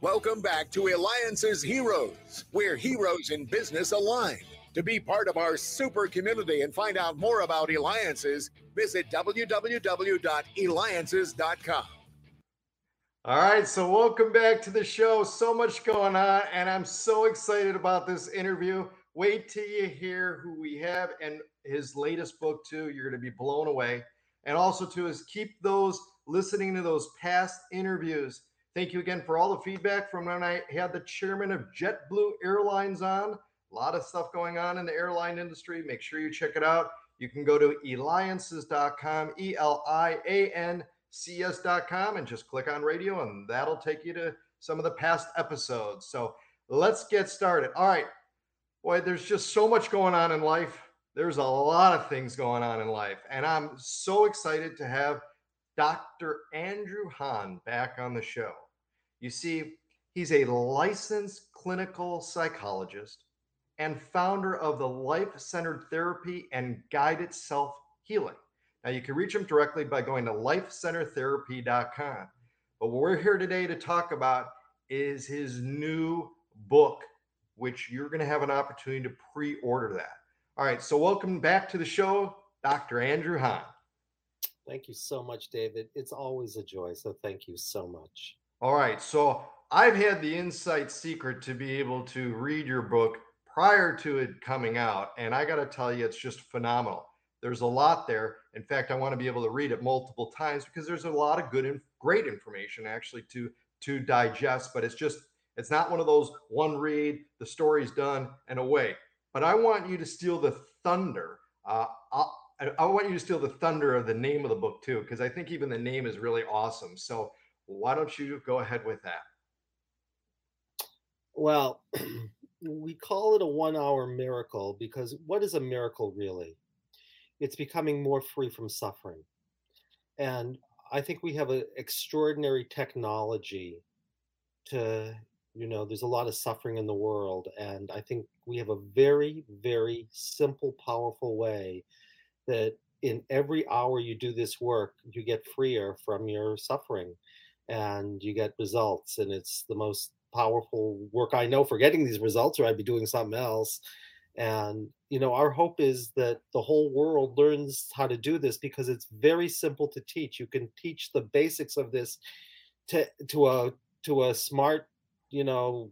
Welcome back to Eliances Heroes, where heroes in business align. To be part of our super community and find out more about Eliances, visit www.eliances.com. All right, so welcome back to the show. So much going on, and I'm so excited about this interview. Wait till you hear who we have and his latest book, too. You're going to be blown away. And also, too, is keep those listening to those past interviews Thank you again for all the feedback from when I had the chairman of JetBlue Airlines on. A lot of stuff going on in the airline industry. Make sure you check it out. You can go to eliances.com, E L I A N C S.com, and just click on radio, and that'll take you to some of the past episodes. So let's get started. All right. Boy, there's just so much going on in life. There's a lot of things going on in life. And I'm so excited to have Dr. Andrew Hahn back on the show. You see, he's a licensed clinical psychologist and founder of the Life Centered Therapy and Guided Self Healing. Now, you can reach him directly by going to lifecentertherapy.com. But what we're here today to talk about is his new book, which you're going to have an opportunity to pre order that. All right, so welcome back to the show, Dr. Andrew Hahn. Thank you so much, David. It's always a joy. So thank you so much. All right. So I've had the insight secret to be able to read your book prior to it coming out. And I got to tell you, it's just phenomenal. There's a lot there. In fact, I want to be able to read it multiple times because there's a lot of good and great information actually to to digest. But it's just it's not one of those one read, the story's done and away. But I want you to steal the thunder. Uh, I, I want you to steal the thunder of the name of the book too, because I think even the name is really awesome. So why don't you go ahead with that? Well, we call it a one hour miracle because what is a miracle really? It's becoming more free from suffering. And I think we have an extraordinary technology to, you know, there's a lot of suffering in the world. And I think we have a very, very simple, powerful way that in every hour you do this work, you get freer from your suffering and you get results. And it's the most powerful work I know for getting these results, or I'd be doing something else. And, you know, our hope is that the whole world learns how to do this because it's very simple to teach. You can teach the basics of this to, to a, to a smart, you know,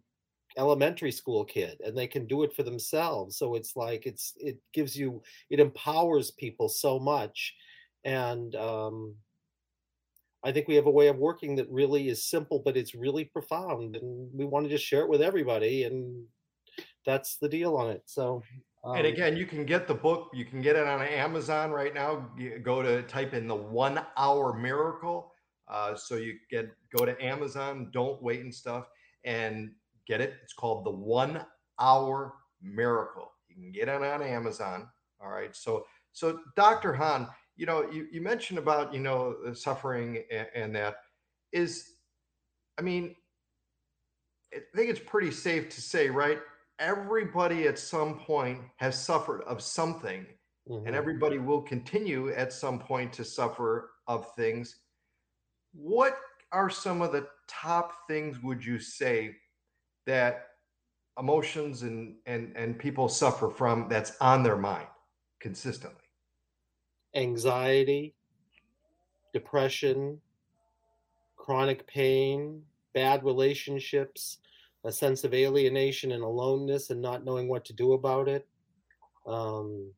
elementary school kid and they can do it for themselves so it's like it's it gives you it empowers people so much and um I think we have a way of working that really is simple, but it's really profound, and we want to just share it with everybody, and that's the deal on it. So, um, and again, you can get the book. You can get it on Amazon right now. You go to type in the One Hour Miracle. Uh, so you get go to Amazon. Don't wait and stuff, and get it. It's called the One Hour Miracle. You can get it on Amazon. All right. So so Dr. Hahn, you know, you, you mentioned about, you know, suffering and, and that is, I mean, I think it's pretty safe to say, right? Everybody at some point has suffered of something, mm-hmm. and everybody will continue at some point to suffer of things. What are some of the top things would you say that emotions and and and people suffer from that's on their mind consistently? Anxiety, depression, chronic pain, bad relationships, a sense of alienation and aloneness and not knowing what to do about it. Um,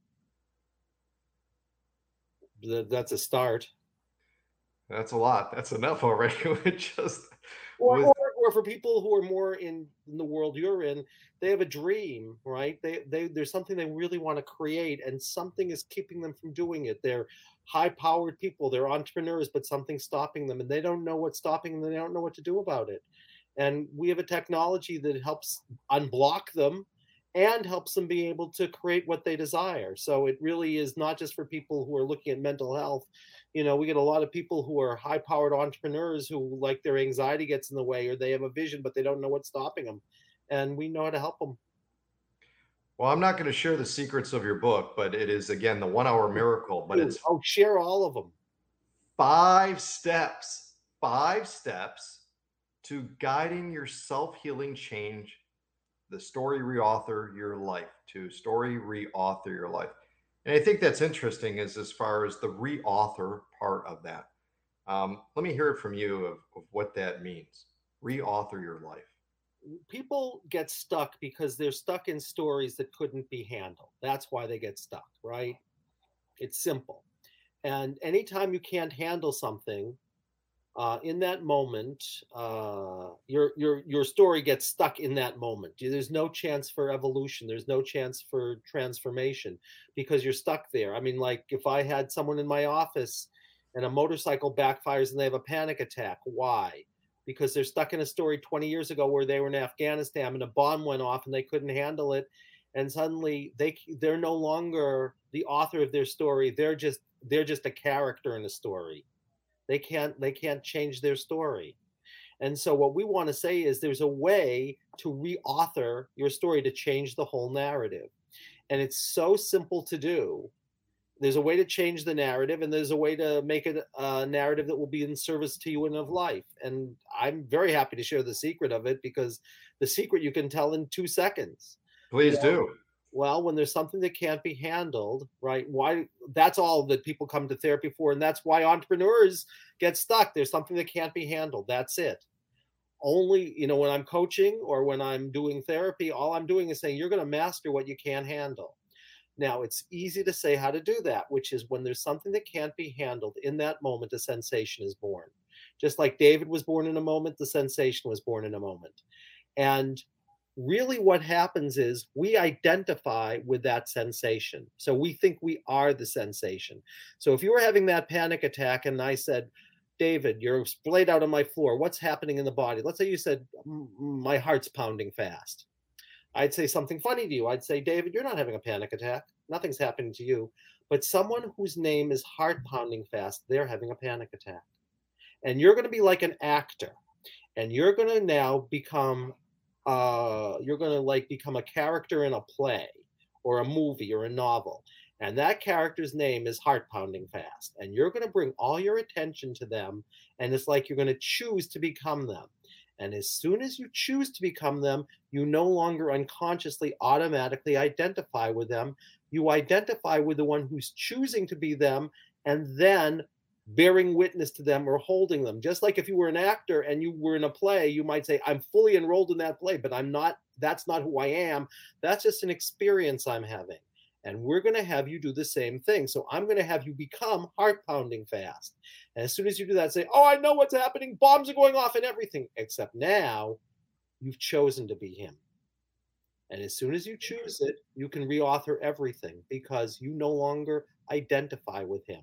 that's a start. That's a lot. That's enough already. just or, or, or, for people who are more in, in, the world you're in, they have a dream, right? They, they there's something they really want to create, and something is keeping them from doing it. They're high-powered people, they're entrepreneurs, but something's stopping them, and they don't know what's stopping them. They don't know what to do about it. And we have a technology that helps unblock them and helps them be able to create what they desire. So it really is not just for people who are looking at mental health. You know, we get a lot of people who are high powered entrepreneurs who like their anxiety gets in the way or they have a vision, but they don't know what's stopping them. And we know how to help them. Well, I'm not going to share the secrets of your book, but it is again the one hour miracle. But it's oh, share all of them. Five steps, five steps to guiding your self healing change, the story reauthor your life, to story reauthor your life. And I think that's interesting is as far as the reauthor part of that. Um, let me hear it from you of, of what that means. Reauthor your life. People get stuck because they're stuck in stories that couldn't be handled. That's why they get stuck, right? It's simple. And anytime you can't handle something, uh, in that moment, uh, your your your story gets stuck in that moment. There's no chance for evolution. There's no chance for transformation because you're stuck there. I mean, like if I had someone in my office and a motorcycle backfires and they have a panic attack, why? Because they're stuck in a story 20 years ago where they were in Afghanistan and a bomb went off and they couldn't handle it, and suddenly they they're no longer the author of their story. They're just they're just a character in a story they can't they can't change their story. And so what we want to say is there's a way to reauthor your story to change the whole narrative. And it's so simple to do. There's a way to change the narrative, and there's a way to make it a narrative that will be in service to you and of life. And I'm very happy to share the secret of it because the secret you can tell in two seconds. Please you know, do well when there's something that can't be handled right why that's all that people come to therapy for and that's why entrepreneurs get stuck there's something that can't be handled that's it. Only you know when i'm coaching or when i'm doing therapy all i'm doing is saying you're going to master what you can't handle. Now it's easy to say how to do that which is when there's something that can't be handled in that moment a sensation is born. Just like david was born in a moment the sensation was born in a moment. And really what happens is we identify with that sensation. So we think we are the sensation. So if you were having that panic attack and I said, David, you're splayed out on my floor. What's happening in the body? Let's say you said, My heart's pounding fast. I'd say something funny to you. I'd say, David, you're not having a panic attack. Nothing's happening to you. But someone whose name is heart pounding fast, they're having a panic attack. And you're going to be like an actor. And you're going to now become uh, you're going to like become a character in a play or a movie or a novel and that character's name is heart pounding fast and you're going to bring all your attention to them and it's like you're going to choose to become them and as soon as you choose to become them you no longer unconsciously automatically identify with them. You identify with the one who's choosing to be them and then bearing witness to them or holding them. Just like if you were an actor and you were in a play, you might say, I'm fully enrolled in that play, but I'm not, that's not who I am. That's just an experience I'm having. And we're going to have you do the same thing. So I'm going to have you become heart pounding fast. And as soon as you do that, say, Oh, I know what's happening. Bombs are going off and everything. Except now you've chosen to be him. And as soon as you choose it, you can reauthor everything because you no longer identify with him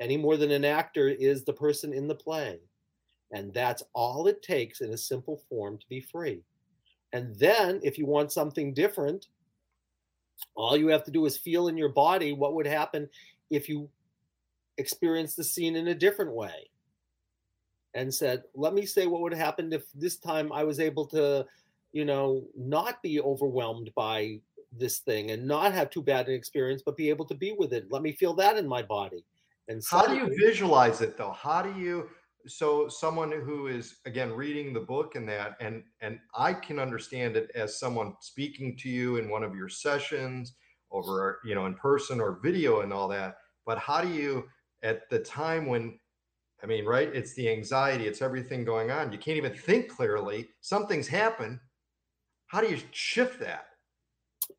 any more than an actor is the person in the play. And that's all it takes in a simple form to be free. And then, if you want something different, all you have to do is feel in your body what would happen if you experienced the scene in a different way. And said, let me say what would have happened if this time I was able to, you know, not be overwhelmed by this thing and not have too bad an experience, but be able to be with it. Let me feel that in my body. And how do you visualize it though? How do you so someone who is again reading the book and that and and I can understand it as someone speaking to you in one of your sessions over you know in person or video and all that but how do you at the time when I mean right it's the anxiety it's everything going on you can't even think clearly something's happened how do you shift that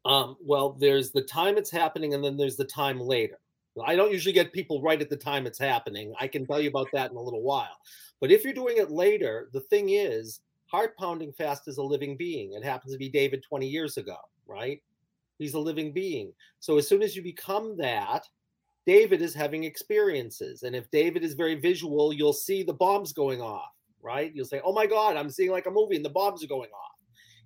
um, well there's the time it's happening and then there's the time later I don't usually get people right at the time it's happening. I can tell you about that in a little while. But if you're doing it later, the thing is, heart pounding fast is a living being. It happens to be David 20 years ago, right? He's a living being. So as soon as you become that, David is having experiences. And if David is very visual, you'll see the bombs going off, right? You'll say, oh my God, I'm seeing like a movie and the bombs are going off.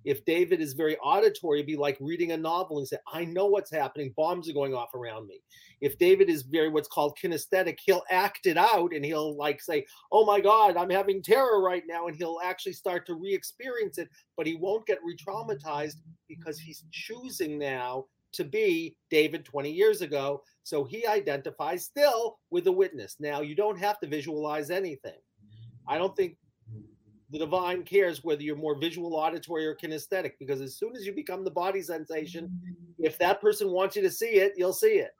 If David is very auditory, it'd be like reading a novel and say, I know what's happening. Bombs are going off around me. If David is very what's called kinesthetic, he'll act it out and he'll like say, Oh my God, I'm having terror right now. And he'll actually start to re experience it, but he won't get re traumatized because he's choosing now to be David 20 years ago. So he identifies still with the witness. Now, you don't have to visualize anything. I don't think the divine cares whether you're more visual, auditory, or kinesthetic. Because as soon as you become the body sensation, mm-hmm. if that person wants you to see it, you'll see it.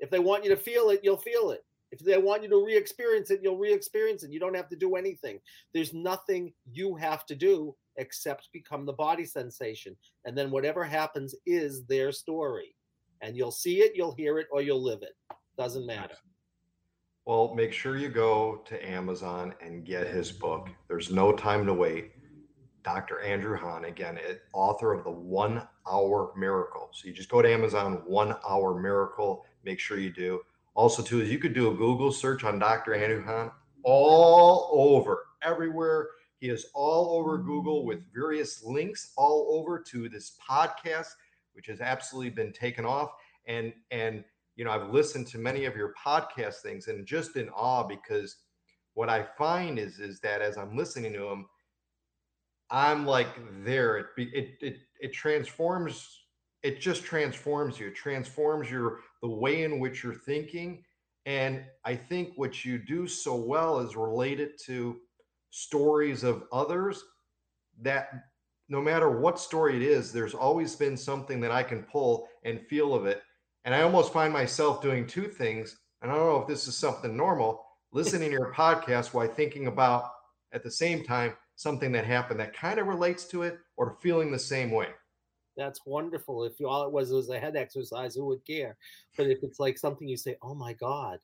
If they want you to feel it, you'll feel it. If they want you to re experience it, you'll re experience it. You don't have to do anything. There's nothing you have to do except become the body sensation. And then whatever happens is their story. And you'll see it, you'll hear it, or you'll live it. Doesn't matter. Well, make sure you go to Amazon and get his book. There's no time to wait. Dr. Andrew Hahn, again, author of the One Hour Miracle. So you just go to Amazon, One Hour Miracle. Make sure you do. Also, too, is you could do a Google search on Dr. Andrew Hahn all over, everywhere. He is all over Google with various links all over to this podcast, which has absolutely been taken off. And and you know, I've listened to many of your podcast things and just in awe because what I find is is that as I'm listening to them, I'm like there. It it it it transforms. It just transforms you. It transforms your the way in which you're thinking. And I think what you do so well is related to stories of others that no matter what story it is, there's always been something that I can pull and feel of it and I almost find myself doing two things. And I don't know if this is something normal listening to your podcast while thinking about at the same time something that happened that kind of relates to it or feeling the same way. That's wonderful. If all it was was a head exercise, who would care? But if it's like something you say, oh my God,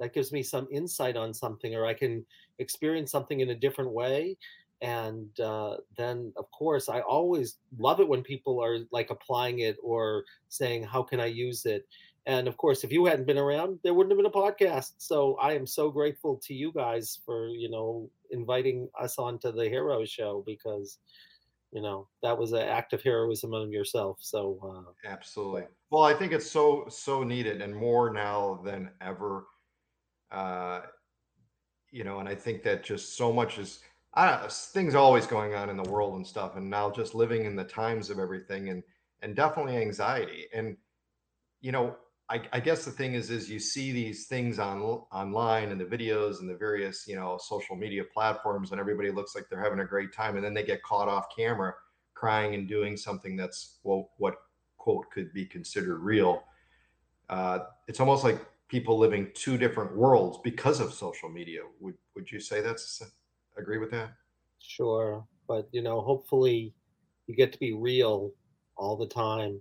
that gives me some insight on something, or I can experience something in a different way, and uh, then of course i always love it when people are like applying it or saying how can i use it? and of course if you hadn't been around there wouldn't have been a podcast so i am so grateful to you guys for you know inviting us onto the hero show because you know that was an act of heroism of yourself so uh, absolutely. well i think it's so so needed and more now than ever uh you know and i think that just so much is I things always going on in the world and stuff, and now just living in the times of everything, and and definitely anxiety. And you know, I, I guess the thing is, is you see these things on online and the videos and the various you know social media platforms, and everybody looks like they're having a great time, and then they get caught off camera crying and doing something that's well, what quote could be considered real. Uh, it's almost like people living two different worlds because of social media. Would would you say that's agree with that? Sure, but you know, hopefully, you get to be real all the time,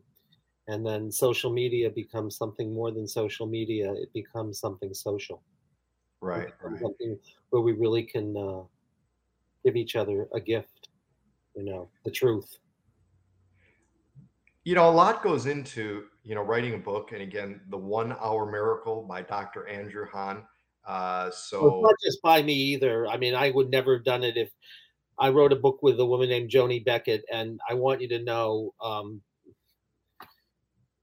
and then social media becomes something more than social media. It becomes something social. Right, right. Something where we really can uh, give each other a gift. You know, the truth. You know, a lot goes into you know writing a book, and again, the One Hour Miracle by Dr. Andrew Hahn uh, so well, not just by me either. I mean, I would never have done it if I wrote a book with a woman named Joni Beckett, and I want you to know um,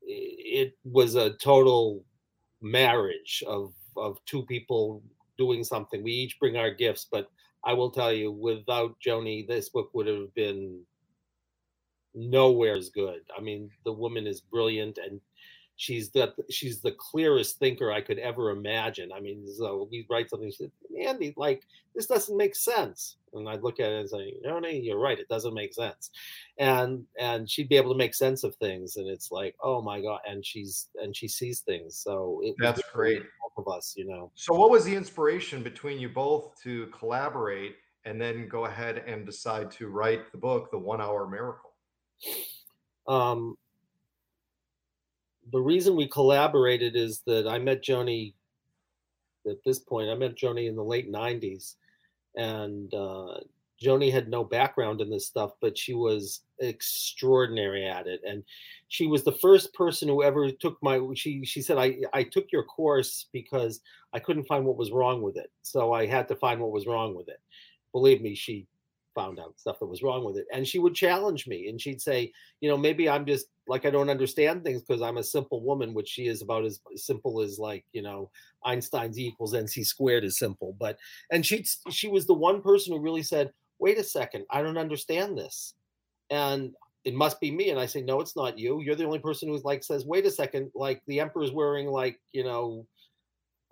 it was a total marriage of of two people doing something. We each bring our gifts, but I will tell you, without Joni, this book would have been nowhere as good. I mean, the woman is brilliant, and she's the she's the clearest thinker I could ever imagine. I mean, so we write something, she said, Andy, like this doesn't make sense. And I'd look at it and say, Joni, you're right, it doesn't make sense. And and she'd be able to make sense of things. And it's like, oh my God. And she's and she sees things. So it that's great. Both of us, you know. So what was the inspiration between you both to collaborate and then go ahead and decide to write the book, The One Hour Miracle? Um, the reason we collaborated is that I met Joni at this point. I met Joni in the late '90s, and uh, Joni had no background in this stuff, but she was extraordinary at it. And she was the first person who ever took my. She she said, "I I took your course because I couldn't find what was wrong with it, so I had to find what was wrong with it." Believe me, she found out stuff that was wrong with it. And she would challenge me and she'd say, you know, maybe I'm just like I don't understand things because I'm a simple woman, which she is about as simple as like, you know, Einstein's equals MC squared is simple. But and she she was the one person who really said, wait a second, I don't understand this. And it must be me. And I say, no, it's not you. You're the only person who's like says, wait a second, like the emperor's wearing like, you know,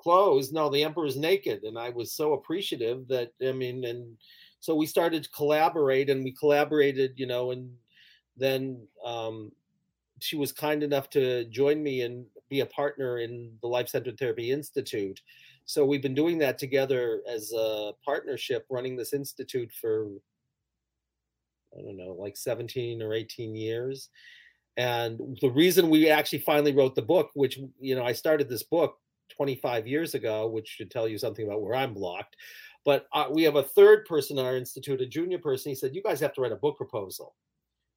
clothes. No, the emperor's naked. And I was so appreciative that I mean, and So we started to collaborate, and we collaborated, you know, and then um, she was kind enough to join me and be a partner in the Life Centered Therapy Institute. So we've been doing that together as a partnership, running this institute for I don't know, like 17 or 18 years. And the reason we actually finally wrote the book, which, you know, I started this book 25 years ago, which should tell you something about where I'm blocked. But uh, we have a third person in our institute, a junior person. He said, You guys have to write a book proposal.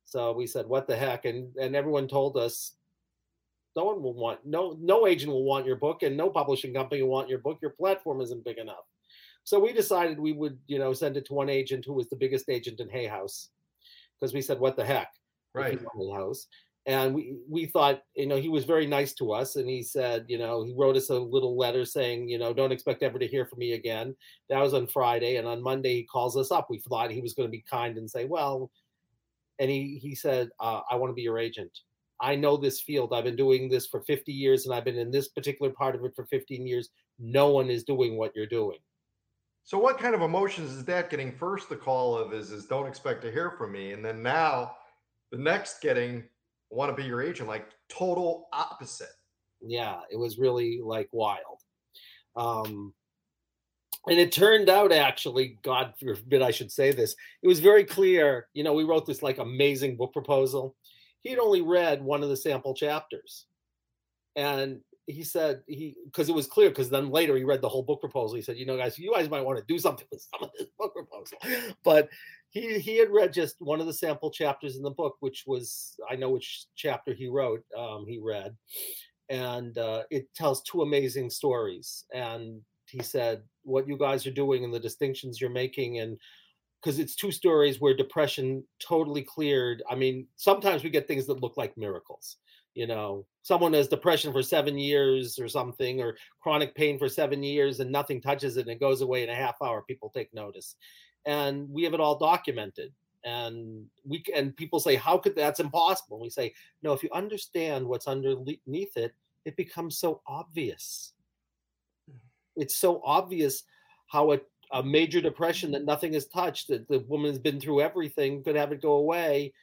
So we said, What the heck? And, and everyone told us, no one will want no no agent will want your book and no publishing company will want your book your platform isn't big enough so we decided we would you know send it to one agent who was the biggest agent in hay house because we said what the heck right hay house and we we thought you know he was very nice to us and he said you know he wrote us a little letter saying you know don't expect ever to hear from me again. That was on friday and on monday he calls us up. We thought he was going to be kind and say well and he he said uh, i want to be your agent. I know this field. I've been doing this for 50 years and i've been in this particular part of it for 15 years. No one is doing what you're doing. So what kind of emotions is that getting first the call of is is don't expect to hear from me and then now the next getting want to be your agent like total opposite. Yeah it was really like wild. Um and it turned out actually god forbid i should say this it was very clear you know we wrote this like amazing book proposal. He'd only read one of the sample chapters. And he said he because it was clear because then later he read the whole book proposal. He said you know guys you guys might want to do something with some of this book proposal. But he he had read just one of the sample chapters in the book which was i know which chapter he wrote um, he read. And uh, it tells two amazing stories. And he said what you guys are doing and the distinctions you're making and because it's two stories where depression totally cleared. I mean sometimes we get things that look like miracles you know someone has depression for seven years or something or chronic pain for seven years and nothing touches it and it goes away in a half hour people take notice. And we have it all documented. And we and people say how could that's impossible? We say no if you understand what's underneath it it becomes so obvious. Mm. It's so obvious how a, a major depression that nothing has touched that the woman's been through everything could have it go away.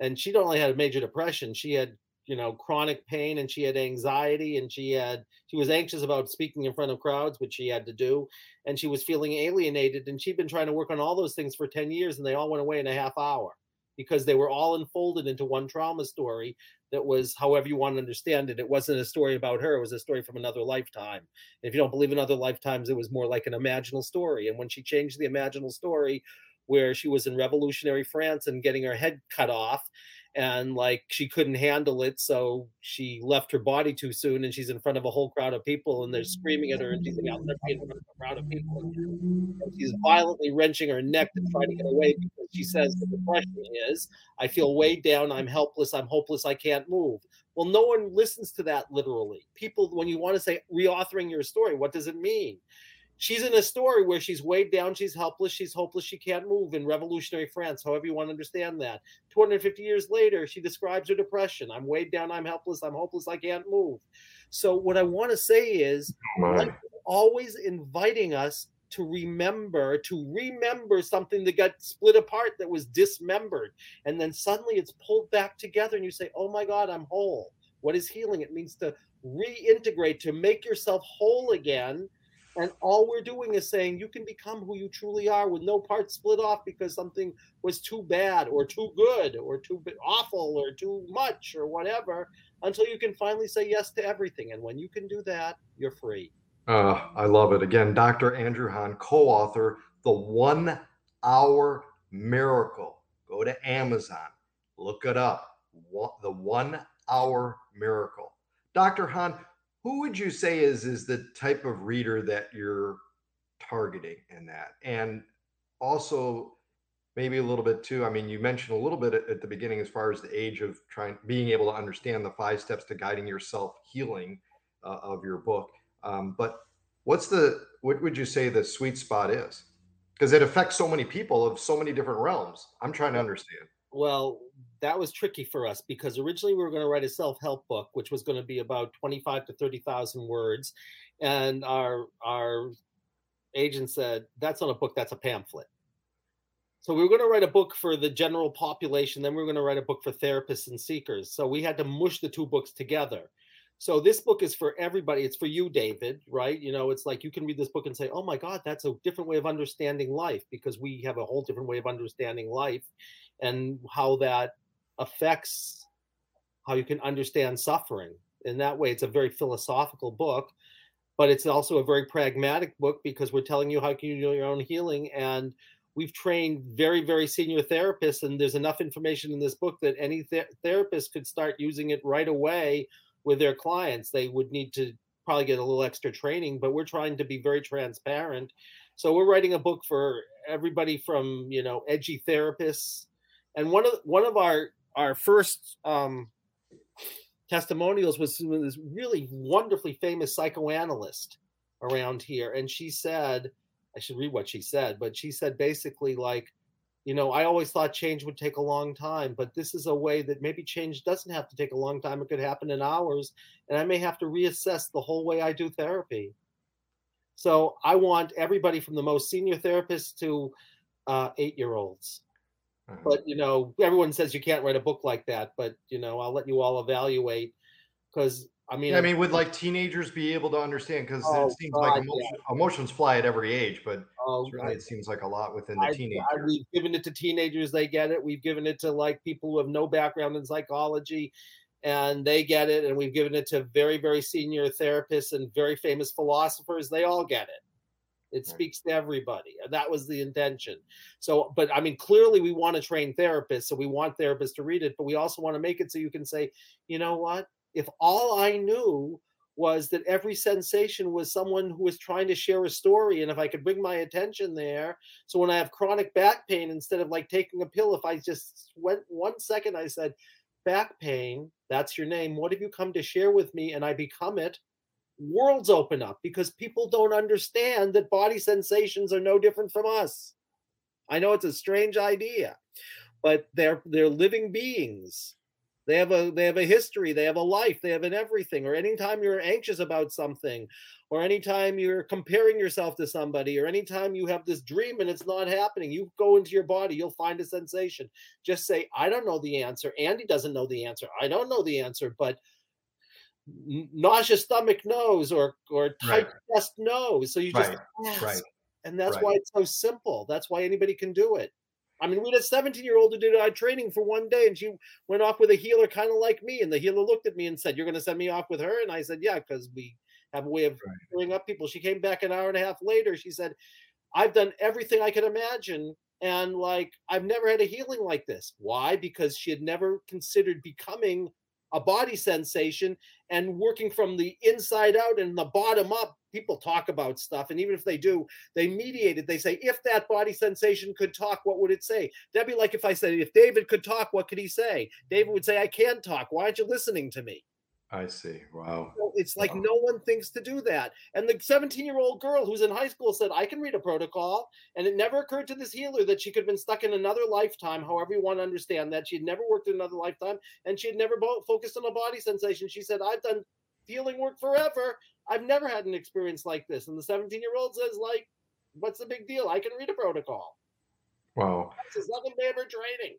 And she not only had a major depression she had you know chronic pain and she had anxiety and she had she was anxious about speaking in front of crowds which she had to do and she was feeling alienated and she'd been trying to work on all those things for 10 years and they all went away in a half hour because they were all unfolded into one trauma story that was however you want to understand it it wasn't a story about her it was a story from another lifetime if you don't believe in other lifetimes it was more like an imaginal story and when she changed the imaginal story where she was in revolutionary france and getting her head cut off and like she couldn't handle it so she left her body too soon and she's in front of a whole crowd of people and they're screaming at her and she's like in front of a crowd of people and she's violently wrenching her neck to try to get away because she says the depression is i feel weighed down i'm helpless i'm hopeless i can't move. Well no one listens to that literally. People when you want to say reauthoring your story what does it mean she's in a story where she's weighed down, she's helpless, she's hopeless, she can't move in revolutionary France, however you want to understand that. 250 years later, she describes her depression. I'm weighed down, I'm helpless, I'm hopeless, I can't move. So, what I want to say is, always inviting us to remember, to remember something that got split apart, that was dismembered. And then suddenly it's pulled back together, and you say, Oh my God, I'm whole. What is healing? It means to reintegrate, to make yourself whole again and all we're doing is saying you can become who you truly are with no parts split off because something was too bad or too good or too awful or too much or whatever until you can finally say yes to everything. And when you can do that, you're free. Uh, I love it. Again, Dr. Andrew Hahn, co author, The One Hour Miracle. Go to Amazon, look it up. The One Hour Miracle. Dr. Hahn, who would you say is is the type of reader that you're targeting in that? And also maybe a little bit too i mean you mentioned a little bit at, at, the beginning as far as the age of trying being able to understand the five steps to guiding yourself healing uh, of your book. Um, but what's the what would you say the sweet spot is? Because it affects so many people of so many different realms. I'm trying to understand well that was tricky for us because originally we were going to write a self-help book which was going to be about 25 to 30,000 words and our our agent said that's not a book that's a pamphlet. So we were going to write a book for the general population then we were going to write a book for therapists and seekers so we had to mush the two books together. So this book is for everybody it's for you david right? You know it's like you can read this book and say oh my god that's a different way of understanding life because we have a whole different way of understanding life and how that affects how you can understand suffering. In that way it's a very philosophical book but it's also a very pragmatic book because we're telling you how can you do your own healing. And we've trained very very senior therapists and there's enough information in this book that any th- therapist could start using it right away with their clients. They would need to probably get a little extra training but we're trying to be very transparent. So we're writing a book for everybody from you know edgy therapists and one of one of our our first um testimonials was this really wonderfully famous psychoanalyst around here and she said I should read what she said, but she said basically like, you know, I always thought change would take a long time, but this is a way that maybe change doesn't have to take a long time. It could happen in hours, and I may have to reassess the whole way I do therapy. So I want everybody from the most senior therapist to uh, eight-year-olds. Uh-huh. But you know, everyone says you can't write a book like that. But you know, I'll let you all evaluate because I mean, I mean, would like teenagers be able to understand? Because oh, it seems God, like emotion, yeah. emotions fly at every age, but oh, it seems like a lot within the I, teenager. I, we've given it to teenagers; they get it. We've given it to like people who have no background in psychology, and they get it. And we've given it to very, very senior therapists and very famous philosophers. They all get it. It right. speaks to everybody. And that was the intention. So, but I mean, clearly we want to train therapists. So we want therapists to read it, but we also want to make it so you can say, you know what? if all I knew was that every sensation was someone who was trying to share a story and if i could bring my attention there so when i have chronic back pain instead of like taking a pill if i just went one second i said back pain that's your name what have you come to share with me and i become it worlds open up because people don't understand that body sensations are no different from us i know it's a strange idea but they're they're living beings they have a they have a history, they have a life, they have an everything. Or anytime you're anxious about something, or anytime you're comparing yourself to somebody, or anytime you have this dream and it's not happening, you go into your body, you'll find a sensation. Just say, I don't know the answer. Andy doesn't know the answer. I don't know the answer, but nauseous stomach knows or or tight right. chest knows. So you just right. ask. Right. And that's why it's so simple. That's why anybody can do it. I mean, we had a 17 year old who did our training for one day and she went off with a healer kind of like me. And the healer looked at me and said, You're going to send me off with her? And I said, Yeah, because we have a way of right. up people. She came back an hour and a half later. She said, I've done everything I could imagine. And like, I've never had a healing like this. Why? Because she had never considered becoming a body sensation and working from the inside out and the bottom up people talk about stuff. And even if they do they mediate it. They say if that body sensation could talk what would it say? That'd be like if i said if david could talk what could he say? David would say i can't talk. Why aren't you listening to me I see. Wow. So it's like wow. no one thinks to do that. And the 17 year old girl who's in high school said, I can read a protocol. And it never occurred to this healer that she could have been stuck in another lifetime, however you want to understand that. She had never worked in another lifetime and she had never focused on a body sensation. She said, I've done healing work forever. I've never had an experience like this. And the 17 year old says, like, what's the big deal? I can read a protocol. Wow. This is nothing but training.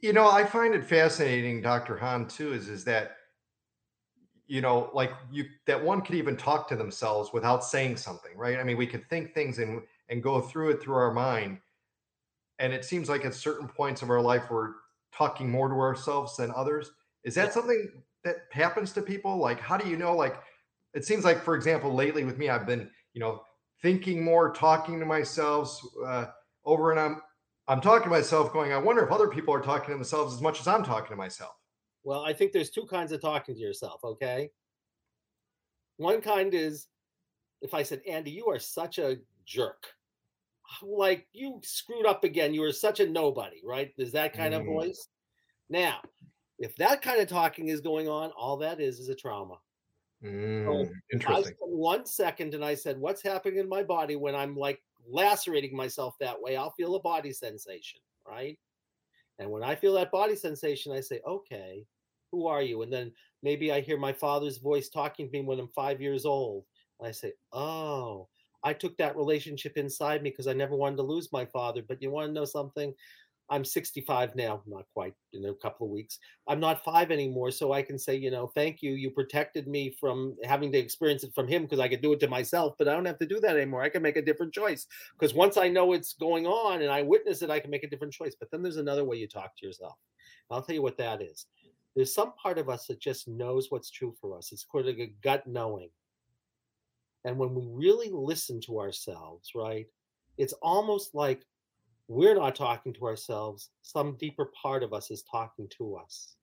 You know, I find it fascinating, Dr. Hahn, too, is, is that you know, like you that one could even talk to themselves without saying something, right? I mean, we could think things and and go through it through our mind. And it seems like at certain points of our life we're talking more to ourselves than others. Is that something that happens to people? Like, how do you know? Like, it seems like, for example, lately with me, I've been, you know, thinking more, talking to myself uh, over and I'm I'm talking to myself, going, I wonder if other people are talking to themselves as much as I'm talking to myself. Well, I think there's two kinds of talking to yourself, okay? One kind is if I said, Andy, you are such a jerk. Like you screwed up again. You are such a nobody, right? There's that kind mm. of voice. Now, if that kind of talking is going on, all that is is a trauma. Mm, so interesting. one second and I said, What's happening in my body when I'm like lacerating myself that way? I'll feel a body sensation, right? And when I feel that body sensation, I say, Okay, who are you? And then maybe I hear my father's voice talking to me when I'm five years old. And I say, oh, I took that relationship inside me because I never wanted to lose my father. But you want to know something? I'm 65 now, not quite in a couple of weeks. I'm not five anymore. So I can say, you know, thank you. You protected me from having to experience it from him because I could do it to myself, but I don't have to do that anymore. I can make a different choice because once I know it's going on and I witness it, I can make a different choice. But then there's another way you talk to yourself. I'll tell you what that is. There's some part of us that just knows what's true for us. It's called like a gut knowing. And when we really listen to ourselves, right, it's almost like we're not talking to ourselves some deeper part of us is talking to us.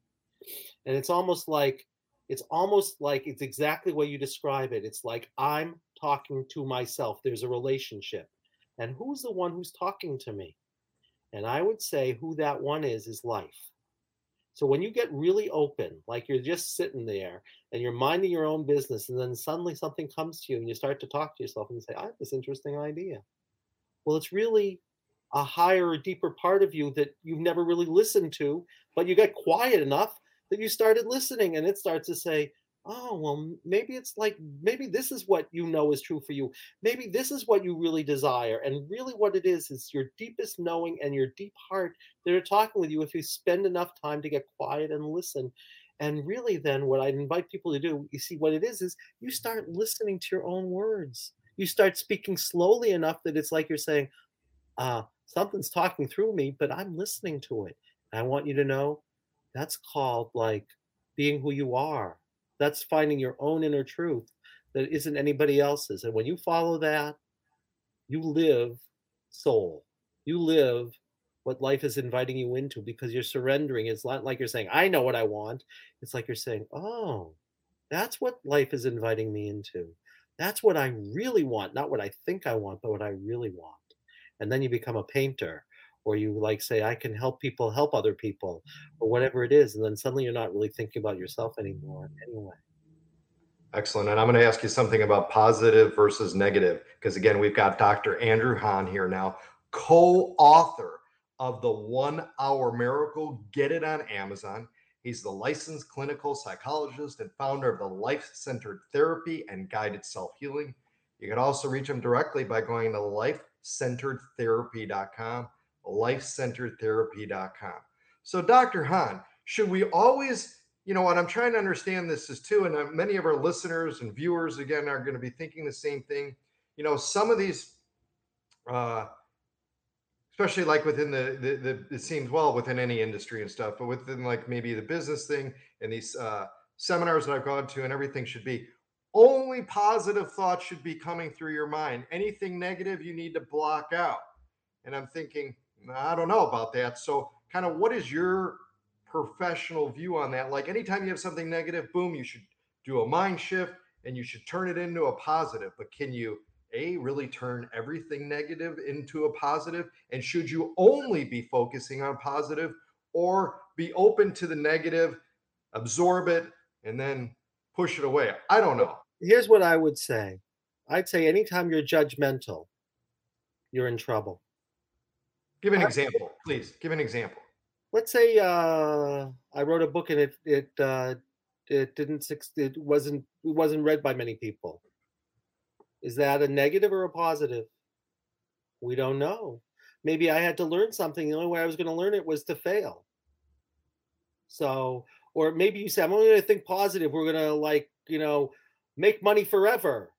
And it's almost like it's almost like it's exactly what you describe it. It's like i'm talking to myself. There's a relationship. And who's the one who's talking to me? And i would say who that one is is life so when you get really open like you're just sitting there and you're minding your own business and then suddenly something comes to you and you start to talk to yourself and say i have this interesting idea. Well it's really a higher or deeper part of you that you've never really listened to, but you get quiet enough that you started listening and it starts to say, oh, well, maybe it's like, maybe this is what you know is true for you. Maybe this is what you really desire. And really, what it is, is your deepest knowing and your deep heart that are talking with you if you spend enough time to get quiet and listen. And really, then, what I invite people to do, you see, what it is, is you start listening to your own words. You start speaking slowly enough that it's like you're saying, uh, something's talking through me, but I'm listening to it. And I want you to know that's called like being who you are. That's finding your own inner truth that isn't anybody else's. And when you follow that, you live soul. You live what life is inviting you into because you're surrendering. It's not like you're saying, I know what I want. It's like you're saying, Oh, that's what life is inviting me into. That's what I really want, not what I think I want, but what I really want and then you become a painter or you like say i can help people help other people or whatever it is and then suddenly you're not really thinking about yourself anymore anyway. Excellent and i'm going to ask you something about positive versus negative because again we've got dr andrew hahn here now co-author of the one hour miracle get it on amazon. He's the licensed clinical psychologist and founder of the life centered therapy and guided self-healing. You can also reach him directly by going to life lifecenteredtherapy.com, lifecenteredtherapy.com. So, Dr. Hahn, should we always, you know what, I'm trying to understand this is too, and uh, many of our listeners and viewers, again, are going to be thinking the same thing. You know, some of these, uh, especially like within the, the, the, it seems well within any industry and stuff, but within like maybe the business thing and these uh, seminars that I've gone to and everything should be only positive thoughts should be coming through your mind. Anything negative you need to block out. And I'm thinking, I don't know about that. So, kind of what is your professional view on that? Like, anytime you have something negative, boom, you should do a mind shift and you should turn it into a positive. But can you, A, really turn everything negative into a positive? And should you only be focusing on positive or be open to the negative, absorb it, and then push it away? I don't know here's what I would say. I'd say anytime you're judgmental, you're in trouble. Give an example, please. Give an example. Let's say uh, I wrote a book and it it uh, it didn't it wasn't it wasn't read by many people. Is that a negative or a positive? We don't know. Maybe I had to learn something. The only way I was going to learn it was to fail. So, or maybe you say, I'm only going to think positive. We're going to like, you know, make money forever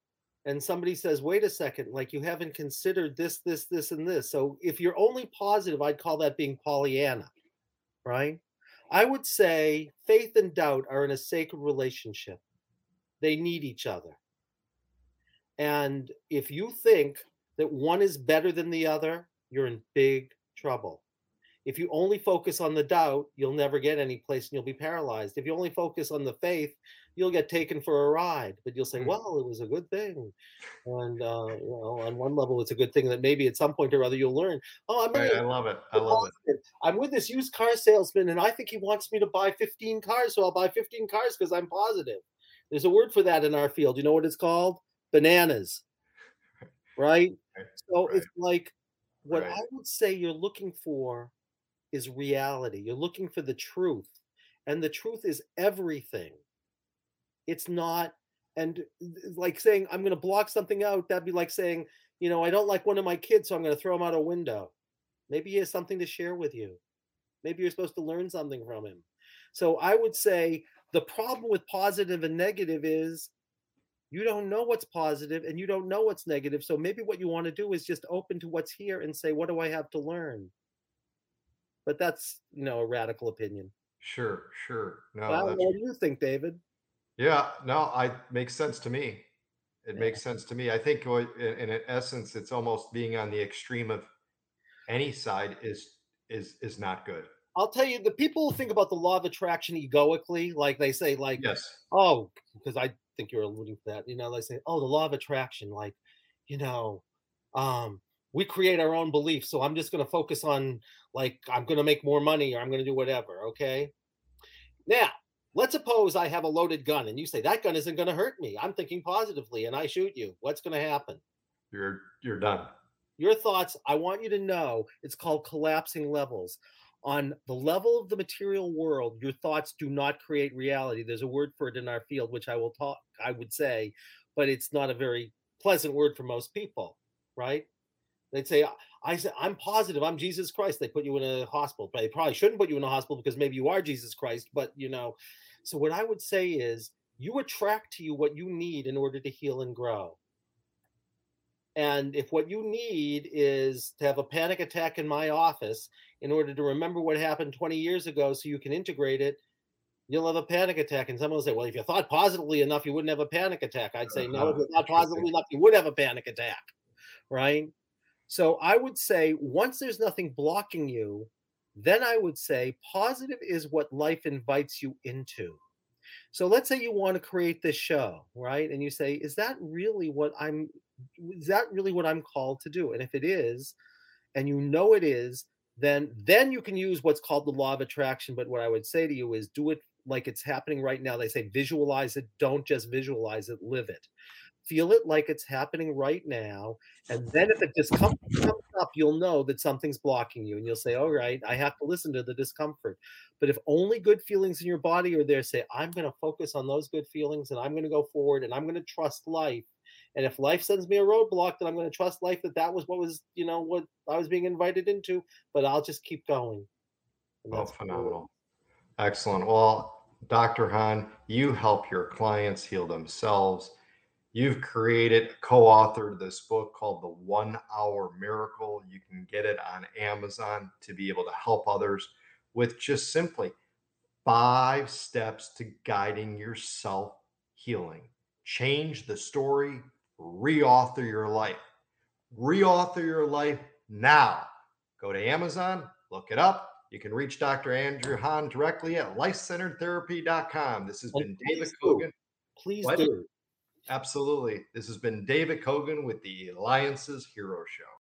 and somebody says wait a second like you haven't considered this this this and this. So if you're only positive i'd call that being pollyanna right? I would say faith and doubt are in a sacred relationship. They need each other. And if you think that one is better than the other you're in big trouble. If you only focus on the doubt, you'll never get any place and you'll be paralyzed. If you only focus on the faith, you'll get taken for a ride. But you'll say, mm. well, it was a good thing. And, uh, you know, on one level, it's a good thing that maybe at some point or other you'll learn, oh, I'm right, I love it. I love it. I'm with this used car salesman and I think he wants me to buy 15 cars. So I'll buy 15 cars because I'm positive. There's a word for that in our field. You know what it's called? Bananas. Right? right. So right. it's like what I would say you're looking for is reality. You're looking for the truth. And the truth is everything. It's not And uh, like saying, I'm going to block something out, that'd be like saying, you know, I don't like one of my kids, so I'm going to throw him out a window. Maybe he has something to share with you. Maybe you're supposed to learn something from him. So I would say the problem with positive and negative is you don't know what's positive and you don't know what's negative. So maybe what you want to do is just open to what's here and say, what do I have to learn? But that's, you know, a radical opinion. Sure, sure. No, well, what do you think, David? Yeah, no, I makes sense to me. It makes sense to me. I think in, in essence, it's almost being on the extreme of any side is is is not good. I'll tell you, the people who think about the law of attraction egoically, like they say, like, yes, oh, because I think you're alluding to that. You know, they say, oh, the law of attraction, like, you know, um, we create our own beliefs. So I'm just going to focus on, like, I'm going to make more money or I'm going to do whatever. Okay. Now, let's suppose I have a loaded gun and you say that gun isn't going to hurt me. I'm thinking positively and I shoot you. What's going to happen? You're you're done. Your thoughts, I want you to know it's called collapsing levels. On the level of the material world, your thoughts do not create reality. There's a word for it in our field, which I will talk, I would say, but it's not a very pleasant word for most people, right? They'd say, I said, I'm positive I'm Jesus Christ. They put you in a hospital, but they probably shouldn't put you in a hospital because maybe you are Jesus Christ. But you know, so what I would say is you attract to you what you need in order to heal and grow. And if what you need is to have a panic attack in my office in order to remember what happened 20 years ago so you can integrate it, you'll have a panic attack. And someone will say, Well, if you thought positively enough, you wouldn't have a panic attack. I'd say, No, if uh-huh. you thought positively enough, you would have a panic attack. Right. So I would say once there's nothing blocking you, then I would say positive is what life invites you into. So let's say you want to create this show, right? And you say, is that really what I'm is that really what I'm called to do? And if it is, and you know it is, then then you can use what's called the law of attraction. But what I would say to you is do it like it's happening right now. They say visualize it, don't just visualize it, live it. Feel it like it's happening right now. And then if the discomfort comes up, you'll know that something's blocking you. And you'll say, All right, I have to listen to the discomfort. But if only good feelings in your body are there, say, I'm going to focus on those good feelings and I'm going to go forward and I'm going to trust life and if life sends me a roadblock, then I'm going to trust life that that was what was, you know, what I was being invited into. But I'll just keep going. Oh, phenomenal. Excellent. Well, Dr. Hahn, you help your clients heal themselves. You've created, co authored this book called The One Hour Miracle. You can get it on Amazon to be able to help others with just simply five steps to guiding your self healing. Change the story reauthor your life. Reauthor your life now. Go to Amazon, look it up. You can reach Dr. Andrew Hahn directly at lifecenteredtherapy.com. This has been David Kogan. Please what? do. Absolutely. This has been David Kogan with the Eliances Hero Show.